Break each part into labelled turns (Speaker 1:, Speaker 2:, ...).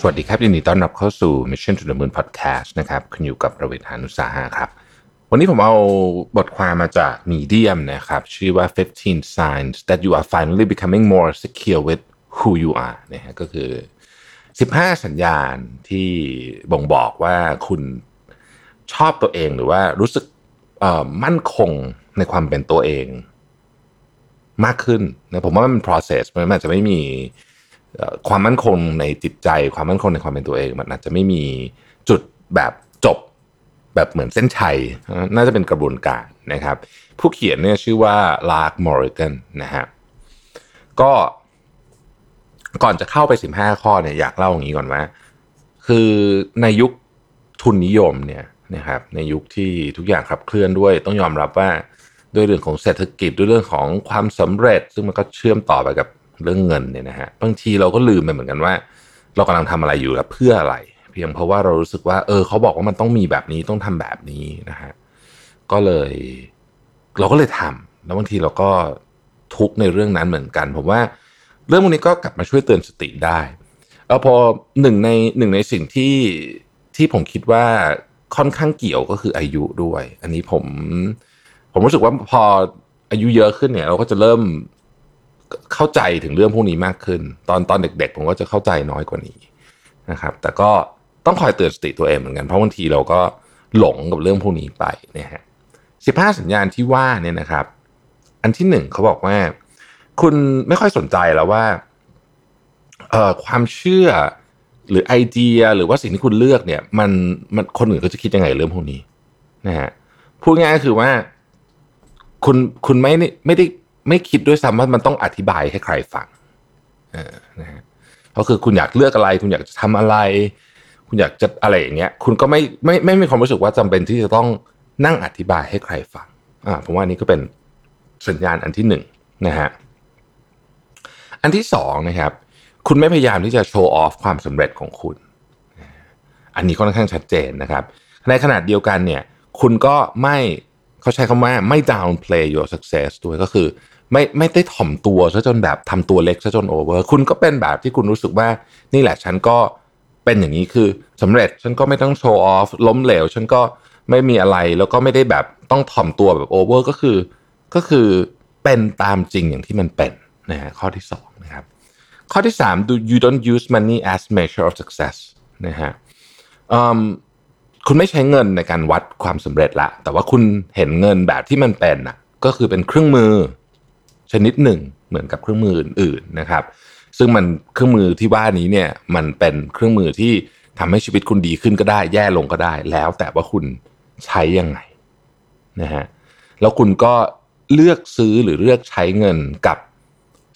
Speaker 1: สวัสดีครับยินดีต้อนรับเข้าสู่ Mission to the Moon Podcast นะครับคุณอยู่กับประวิทยานุสาหะครับ วันนี้ผมเอาบทความมาจาก Medium นะครับ ชื่อว่า 15 signs that you are finally becoming more secure with who you are นะฮะก็คือ 15 สัญญาณที่บ่งบอกว่าคุณชอบตัวเองหรือว่ารู้สึกมั่นคงในความเป็นตัวเอง มากขึ้นนะผมว่ามันเป็น process มันอาจจะไม่มี ความมั่นคงในจิตใจความมั่นคงในความเป็นตัวเอง มันอาจจะไม่มีจุดแบบจบแบบเหมือนเส้นชัย น่าจะเป็นกระบวนการนะครับ ผู้เขียนเนี่ยชื่อว่าลาร์กมอริกันนะฮะก็ก่อนจะเข้าไป 15 ข้อเนี่ยอยากเล่าอย่างนี้ก่อนว่า คือในยุคทุนนิยมเนี่ยนะครับในยุคที่ทุกอย่างขับเคลื่อนด้วย ต้องยอมรับว่าด้วยเรื่องของเศรษฐกิจด้วยเรื่องของความสำเร็จ ซึ่งมันก็เชื่อมต่อไปกับ เรื่องเงินเนี่ยนะฮะบางทีเราก็ลืมไปเหมือนกันว่า เรากำลังทำอะไรอยู่และเพื่ออะไร เพียงเพราะว่าเรารู้สึกว่าเออเขาบอกว่ามันต้องมีแบบนี้ต้องทำแบบนี้นะฮะก็เลย เราก็เลยทำแล้วบางทีเราก็ทุกในเรื่องนั้นเหมือนกัน ผมว่าเรื่องพวกนี้ก็กลับมาช่วยเตือนสติได้แล้วพอหนึ่งในหนึ่งในสิ่งที่ที่ผมคิดว่าค่อนข้างเกี่ยวก็คืออายุด้วย อันนี้ผม ผมรู้สึกว่าพออายุเยอะขึ้นเนี่ย เราก็จะเริ่ม เข้าใจถึงเรื่องพวกนี้มากขึ้น ตอนตอนเด็ก ๆ ผมก็จะเข้าใจน้อยกว่านี้นะครับ แต่ก็ต้องคอยเตือนสติตัวเองเหมือนกันเพราะบางทีเราก็หลงกับเรื่องพวกนี้ไปนะฮะสิบห้าสัญญาณที่ว่าเนี่ยนะครับ อันที่หนึ่งเขาบอกว่า คุณไม่ค่อยสนใจแล้วว่าเอ่อความเชื่อหรือไอเดียหรือว่าสิ่งที่คุณเลือกเนี่ย มันมันคนอื่นเขาจะคิดยังไงเรื่องพวกนี้นะฮะพูดง่ายก็คือว่า คุณคุณไม่ไม่ได้ ไม่คิดด้วยซ้ำว่ามันต้องอธิบายให้ใครฟังเออนะฮะเพราะคือคุณอยากเลือกอะไร คุณอยากจะทำอะไร คุณอยากจะอะไรอย่างเงี้ย คุณก็ไม่ไม่ไม่มีความรู้สึกว่าจำเป็นที่จะต้องนั่งอธิบายให้ใครฟังอ่าผมว่านี้ก็เป็นสัญญาณอันที่หนึ่งนะฮะอันที่สองนะครับ คุณไม่พยายามที่จะ show off ความสำเร็จของคุณ อันนี้ค่อนข้างชัดเจนนะครับ ในขณะเดียวกันเนี่ย คุณก็ไม่เขาใช้คำว่าไม่ downplay your success ด้วยก็คือ ไม่ไม่ได้ถ่อมตัวซะจนแบบทำตัวเล็กซะจนโอเวอร์ คุณก็เป็นแบบที่คุณรู้สึกว่านี่แหละฉันก็เป็นอย่างนี้คือสำเร็จฉันก็ไม่ต้อง show off ล้มเหลว ฉันก็ไม่มีอะไรแล้วก็ไม่ได้แบบต้องถ่อมตัวแบบโอเวอร์ก็คือก็คือเป็นตามจริงอย่างที่มันเป็นนะฮะข้อที่สองนะครับข้อที่สาม do you don't use money as measure of success นะฮะคุณไม่ใช้เงินในการวัดความสำเร็จละ แต่ว่าคุณเห็นเงินแบบที่มันเป็นอะก็คือเป็นเครื่องมือ ชนิดหนึ่งเหมือนกับเครื่องมืออื่นๆนะครับ ซึ่งมันเครื่องมือที่ว่านี้เนี่ยมันเป็นเครื่องมือที่ทำให้ชีวิตคุณดีขึ้นก็ได้แย่ลงก็ได้ แล้วแต่ว่าคุณใช้ยังไงนะฮะแล้วคุณก็เลือกซื้อหรือเลือกใช้เงินกับ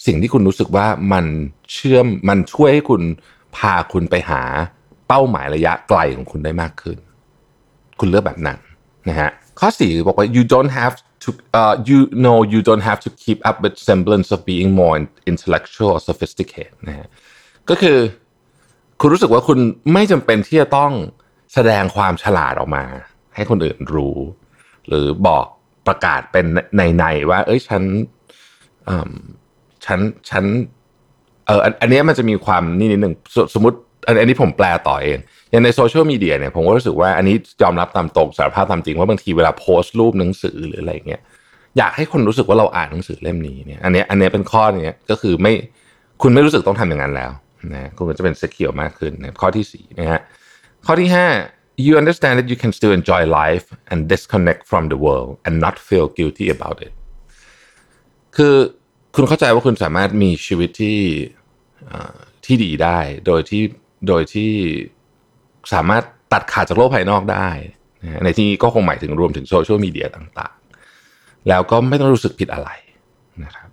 Speaker 1: สิ่งที่คุณรู้สึกว่ามันเชื่อมมันช่วยให้คุณพาคุณไปหาเป้าหมายระยะไกลของคุณได้มากขึ้น คุณเลือกแบบนั้นนะฮะข้อสี่บอกว่า you don't have to uh, you know you don't have to keep up with semblance of being more intellectual or sophisticated นะฮะก็คือคุณรู้สึกว่าคุณไม่จำเป็นที่จะต้องแสดงความฉลาดออกมา ให้คนอื่นรู้ หรือบอกประกาศเป็นในในว่า เอ้ยฉันฉันฉัน เอออันนี้มันจะมีความนี่นิดหนึ่งสมมติอันนี้ผมแปลต่อเอง อย่างในโซเชียลมีเดียเนี่ยผมก็รู้สึกว่าอันนี้ยอมรับตามตรงสารภาพตามจริงว่าบางทีเวลาโพสต์รูปหนังสือหรืออะไรเงี้ยอยากให้คนรู้สึกว่าเราอ่านหนังสือเล่มนี้เนี่ยอันนี้อันนี้เป็นข้อเนี้ยก็คือไม่คุณไม่รู้สึกต้องทำอย่างนั้นแล้วนะคุณจะเป็นเซคิวมากขึ้นนะข้อที่สี่นะฮะข้อที่ห้า you understand that you can still enjoy life and disconnect from the world and not feel guilty about it คือคุณเข้าใจว่าคุณสามารถมีชีวิตที่ ที่ดีได้ โดยที่โดยที่สามารถตัดขาดจากโลกภายนอกได้ในที่นี้ก็คงหมายถึงรวมถึงโซเชียลมีเดียต่างๆ แล้วก็ไม่ต้องรู้สึกผิดอะไรนะครับ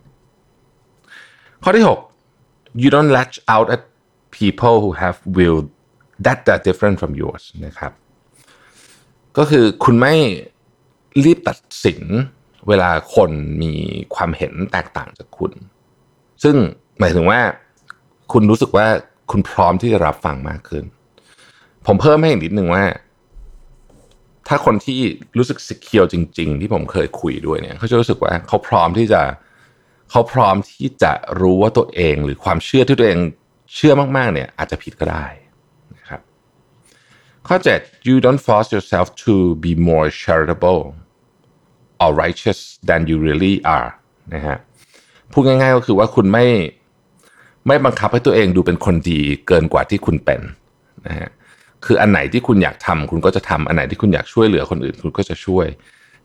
Speaker 1: ข้อที่ 6 you don't latch out at people who have will that are different from yours นะครับ ก็คือคุณไม่รีบตัดสินเวลาคนมีความเห็นแตกต่างจากคุณ ซึ่งหมายถึงว่า คุณรู้สึกว่าคุณพร้อมที่จะรับฟังมากขึ้น ผมเพิ่มให้อีกนิดนึงว่า ถ้าคนที่รู้สึกสิเคียวจริง ๆ ที่ผมเคยคุยด้วยเนี่ยเขาจะรู้สึกว่าเขาพร้อมที่จะเขาพร้อมที่จะรู้ว่าตัวเองหรือความเชื่อที่ตัวเองเชื่อมากๆ เนี่ยอาจจะผิดก็ได้นะครับ ข้อ 7 you don't force yourself to be more charitable or righteous than you really are นะฮะพูดง่ายๆก็คือว่าคุณไม่ ไม่บังคับให้ตัวเองดูเป็นคนดีเกินกว่าที่คุณเป็นนะฮะคืออันไหนที่คุณอยากทำคุณก็จะทำอันไหนที่คุณอยากช่วยเหลือคนอื่น คุณก็จะช่วย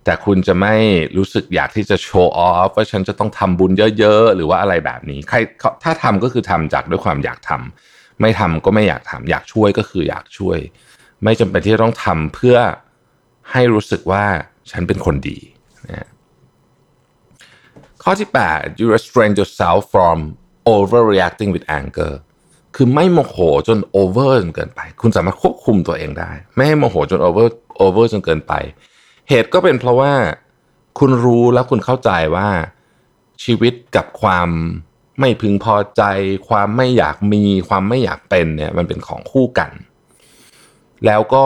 Speaker 1: แต่คุณจะไม่รู้สึกอยากที่จะโชว์ออฟว่าฉันจะต้องทำบุญเยอะๆ หรือว่าอะไรแบบนี้ ใครถ้าทำก็คือทำจากด้วยความอยากทำไม่ทำก็ไม่อยากทำอยากช่วยก็คืออยากช่วย ไม่จำเป็นที่ต้องทำเพื่อให้รู้สึกว่าฉันเป็นคนดีนะข้อที่ 8 you restrain yourself from overreacting with anger คือไม่โมโหจน over จนเกินไป คุณสามารถควบคุมตัวเองได้ ไม่ให้โมโหจน over over จนเกินไป เหตุก็เป็นเพราะว่าคุณรู้แล้วคุณเข้าใจว่าชีวิตกับความไม่พึงพอใจ ความไม่อยากมี ความไม่อยากเป็นเนี่ยมันเป็นของคู่กัน แล้วก็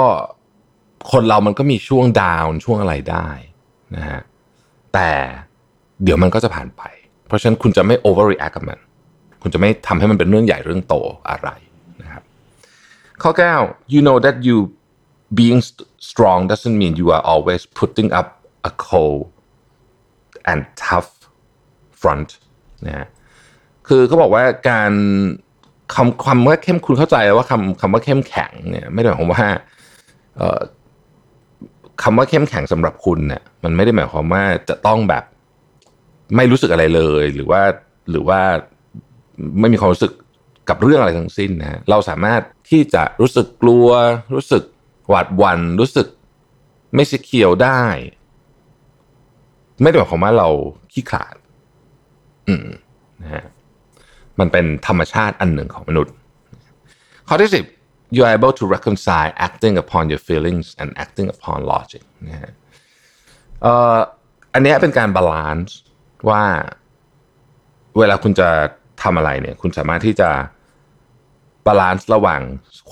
Speaker 1: คนเรามันก็มีช่วงดาวน์ช่วงอะไรได้นะฮะแต่เดี๋ยวมันก็จะผ่านไป เพราะฉะนั้นคุณจะไม่ overreact กับมัน คุณจะไม่ทำให้มันเป็นเรื่องใหญ่เรื่องโตอะไรนะครับข้อ 9 you know that you being strong doesn't mean you are always putting up a cold and tough front นะฮะคือเขาบอกว่าการคำคำว่าเข้มคุณเข้าใจว่าคำคำว่าเข้มแข็งเนี่ยไม่ได้หมายความว่าคำว่าเข้มแข็งสำหรับคุณเนี่ยมันไม่ได้หมายความว่าจะต้องแบบไม่รู้สึกอะไรเลยหรือว่าหรือว่า ไม่มีความรู้สึกกับเรื่องอะไรทั้งสิ้นนะเราสามารถที่จะรู้สึกกลัว รู้สึกหวาดหวัน่นรู้สึกไม่สิเคียวได้ ไม่ได้หมายความว่าเราขี้ขลาด อืมนะฮะมันเป็นธรรมชาติอันหนึ่งของมนุษย์ ข้อที่สิบ you are able to reconcile acting upon your feelings and acting upon logic นะฮะเอ่ออันนี้เป็นการ balance ว่าเวลาคุณจะ ทำอะไรเนี่ย คุณสามารถที่จะ balance ระหว่าง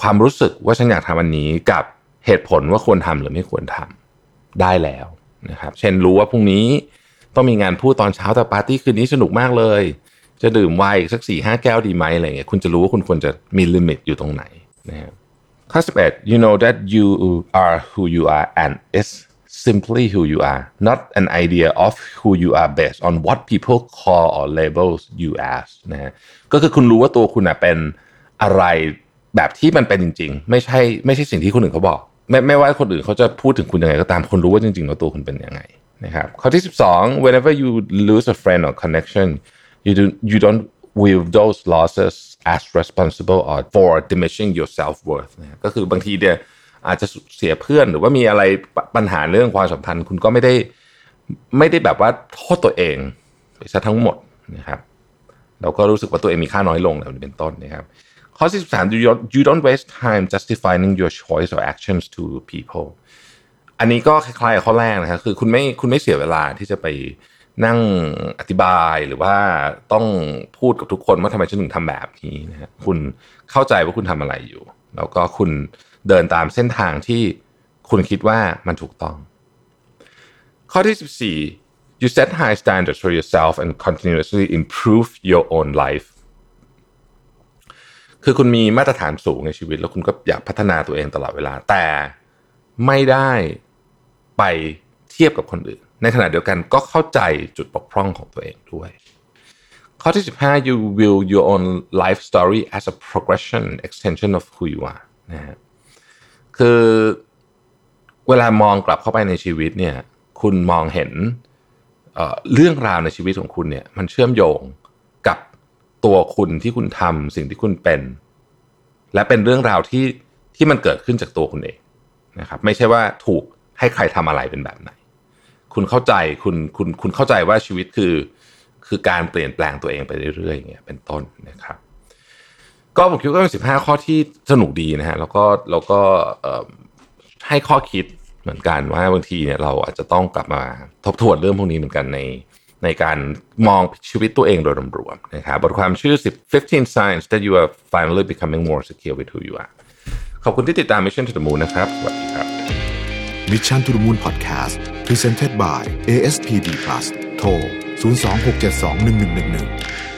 Speaker 1: ความรู้สึกว่าฉันอยากทำอันนี้กับเหตุผลว่าควรทำหรือไม่ควรทำได้แล้วนะครับ เช่นรู้ว่าพรุ่งนี้ต้องมีงานพูดตอนเช้าแต่ปาร์ตี้คืนนี้สนุกมากเลย จะดื่มไวน์สักสี่ห้าแก้วดีไหมอะไรเงี้ยคุณจะรู้ว่าคุณควรจะมีลิมิตอยู่ตรงไหนนะครับข้อสิบเอ็ด you know that you are who you are and it's simply who you are not an idea of who you are based on what people call or labels you as นะฮะก็คือคุณรู้ว่าตัวคุณเป็นอะไรแบบที่มันเป็นจริง ๆ ไม่ใช่ไม่ใช่สิ่งที่คนอื่นเขาบอก ไม่ไม่ว่าคนอื่นเขาจะพูดถึงคุณยังไงก็ตามคนรู้ว่าจริงๆแล้วตัวคุณเป็นยังไงนะครับข้อที่ 12 whenever you lose a friend or connection you do you don't view those losses as responsible or for diminishing your self worth นะก็คือบางทีเนี่ย อาจจะเสียเพื่อนหรือว่ามีอะไรปัญหาเรื่องความสัมพันธ์ คุณก็ไม่ได้ไม่ได้แบบว่าโทษตัวเองไปซะทั้งหมดนะครับ เราก็รู้สึกว่าตัวเองมีค่าน้อยลงแบบนี้เป็นต้นนะครับข้อที่สาม you don't waste time justifying your choice or actions to people อันนี้ก็คล้ายๆข้อแรกนะครับคือคุณไม่คุณไม่เสียเวลาที่จะไปนั่งอธิบายหรือว่าต้องพูดกับทุกคนว่าทำไมฉันถึงทำแบบนี้นะฮะคุณเข้าใจว่าคุณทำอะไรอยู่ แล้วก็คุณ เดินตามเส้นทางที่คุณคิดว่ามันถูกต้อง ข้อที่ 14 you set high standards for yourself and continuously improve your own life คือคุณมีมาตรฐานสูงในชีวิต แล้วคุณก็อยากพัฒนาตัวเองตลอดเวลา แต่ไม่ได้ไปเทียบกับคนอื่น ในขณะเดียวกันก็เข้าใจจุดบกพร่องของตัวเองด้วย ข้อที่ 15 you will your own life story as a progression extension of who you are นะฮะ คือเวลามองกลับเข้าไปในชีวิตเนี่ย คุณมองเห็นเเรื่องราวในชีวิตของคุณเนี่ย มันเชื่อมโยงกับตัวคุณที่คุณทำสิ่งที่คุณเป็น และเป็นเรื่องราวที่ที่มันเกิดขึ้นจากตัวคุณเองนะครับ ไม่ใช่ว่าถูกให้ใครทำอะไรเป็นแบบไหน คุณเข้าใจคุณคุณคุณเข้าใจว่าชีวิตคือ คือการเปลี่ยนแปลงตัวเองไปเรื่อยๆอย่างเงี้ยเป็นต้นนะครับ ก็ผมคิดว่าเป็นสิบห้าข้อที่สนุกดีนะฮะแล้วก็แล้วก็ให้ข้อคิดเหมือนกันว่าบางทีเนี่ยเราอาจจะต้องกลับมาทบทวนเรื่องพวกนี้เหมือนกันในในการมองชีวิตตัวเองโดยรวมนะครับบทความชื่อ 15 signs that you are finally becoming more secure with who you are ขอบคุณที่ติดตาม Mission to the Moon นะครับ สวัสดีครับ
Speaker 2: Mission to the Moon Podcast Presented by ASPD Plus โทร 026721111